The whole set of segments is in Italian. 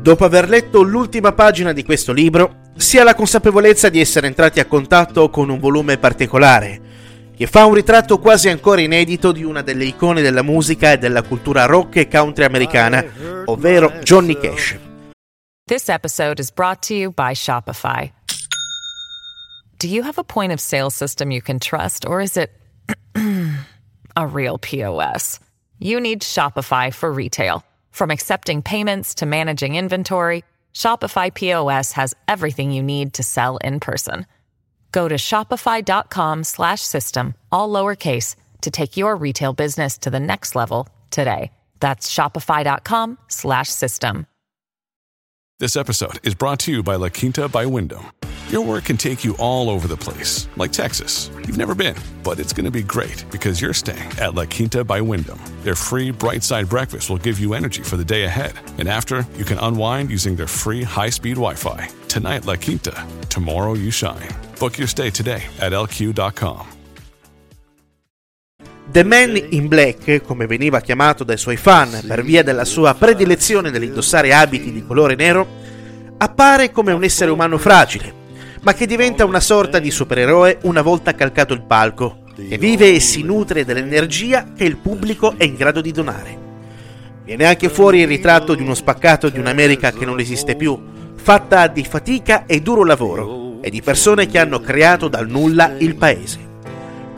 Dopo aver letto l'ultima pagina di questo libro, si ha la consapevolezza di essere entrati a contatto con un volume particolare, che fa un ritratto quasi ancora inedito di una delle icone della musica e della cultura rock e country americana, ovvero Johnny Cash. This episode is brought to you by Shopify. Do you have a point of sale system you can trust or is it a real POS? You need Shopify for retail. From accepting payments to managing inventory, Shopify POS has everything you need to sell in person. Go to shopify.com/system all lowercase to take your retail business to the next level today. That's shopify.com/system. This episode is brought to you by La Quinta by Wyndham. Your work can take you all over the place, like Texas. You've never been, but it's going to be great because you're staying at La Quinta by Wyndham. Their free bright side breakfast will give you energy for the day ahead. And after, you can unwind using their free high speed Wi Fi. Tonight, La Quinta. Tomorrow, you shine. Book your stay today at lq.com. The Man in Black, come veniva chiamato dai suoi fan per via della sua predilezione nell'indossare abiti di colore nero, appare come un essere umano fragile, ma che diventa una sorta di supereroe una volta calcato il palco, e vive e si nutre dell'energia che il pubblico è in grado di donare. Viene anche fuori il ritratto di uno spaccato di un'America che non esiste più, fatta di fatica e duro lavoro, e di persone che hanno creato dal nulla il paese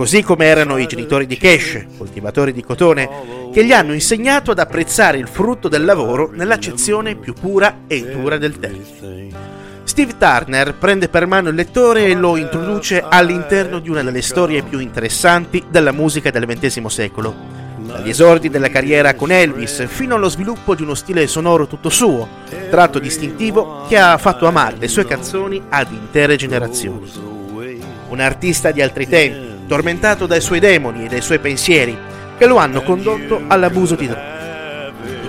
così come erano i genitori di Cash, coltivatori di cotone, che gli hanno insegnato ad apprezzare il frutto del lavoro nell'accezione più pura e dura del termine. Steve Turner prende per mano il lettore e lo introduce all'interno di una delle storie più interessanti della musica del XX secolo, dagli esordi della carriera con Elvis fino allo sviluppo di uno stile sonoro tutto suo, tratto distintivo che ha fatto amare le sue canzoni ad intere generazioni. Un artista di altri tempi, tormentato dai suoi demoni e dai suoi pensieri, che lo hanno condotto all'abuso di droga.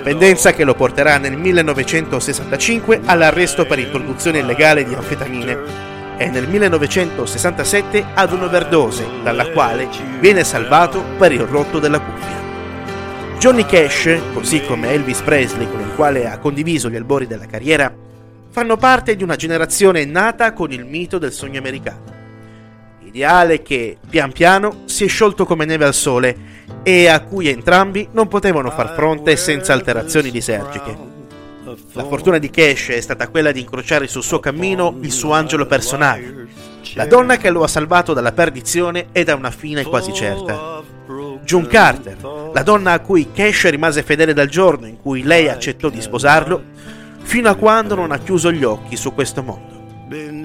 Dipendenza che lo porterà nel 1965 all'arresto per introduzione illegale di anfetamine e nel 1967 ad un'overdose, dalla quale viene salvato per il rotto della cuffia. Johnny Cash, così come Elvis Presley, con il quale ha condiviso gli albori della carriera, fanno parte di una generazione nata con il mito del sogno americano ideale che, pian piano, si è sciolto come neve al sole e a cui entrambi non potevano far fronte senza alterazioni lisergiche. La fortuna di Cash è stata quella di incrociare sul suo cammino il suo angelo personale, la donna che lo ha salvato dalla perdizione e da una fine quasi certa. June Carter, la donna a cui Cash rimase fedele dal giorno in cui lei accettò di sposarlo, fino a quando non ha chiuso gli occhi su questo mondo.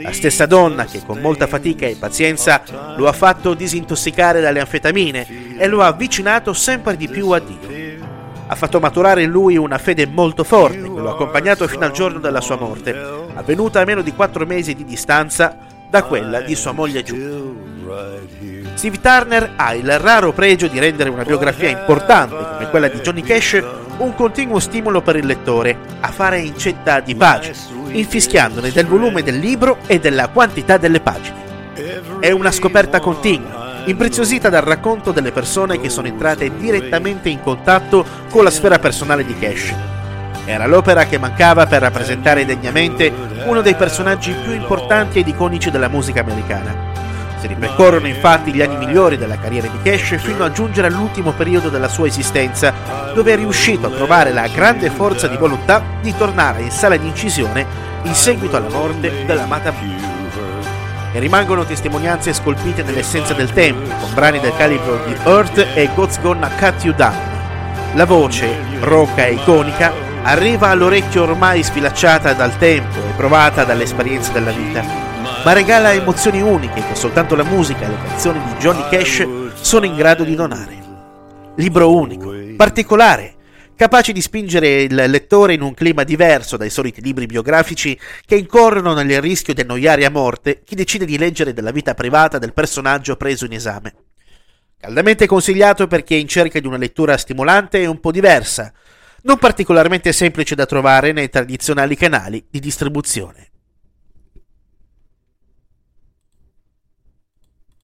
La stessa donna che con molta fatica e pazienza lo ha fatto disintossicare dalle anfetamine e lo ha avvicinato sempre di più a Dio. Ha fatto maturare in lui una fede molto forte che lo ha accompagnato fino al giorno della sua morte, avvenuta a meno di quattro mesi di distanza da quella di sua moglie Giù. Steve Turner ha il raro pregio di rendere una biografia importante come quella di Johnny Cash un continuo stimolo per il lettore a fare incetta di pagine, infischiandone del volume del libro e della quantità delle pagine. È una scoperta continua, impreziosita dal racconto delle persone che sono entrate direttamente in contatto con la sfera personale di Cash. Era l'opera che mancava per rappresentare degnamente uno dei personaggi più importanti ed iconici della musica americana morte. Ripercorrono infatti gli anni migliori della carriera di Cash fino a giungere all'ultimo periodo della sua esistenza, dove è riuscito a trovare la grande forza di volontà di tornare in sala di incisione in seguito alla morte dell'amata moglie. E rimangono testimonianze scolpite nell'essenza del tempo, con brani del calibro di Earth e God's Gonna Cut You Down. La voce, roca e iconica, arriva all'orecchio ormai sfilacciata dal tempo e provata dall'esperienza della vita, ma regala emozioni uniche che soltanto la musica e le canzoni di Johnny Cash sono in grado di donare. Libro unico, particolare, capace di spingere il lettore in un clima diverso dai soliti libri biografici che incorrono nel rischio di annoiare a morte chi decide di leggere della vita privata del personaggio preso in esame. Caldamente consigliato per chi è in cerca di una lettura stimolante e un po' diversa, non particolarmente semplice da trovare nei tradizionali canali di distribuzione.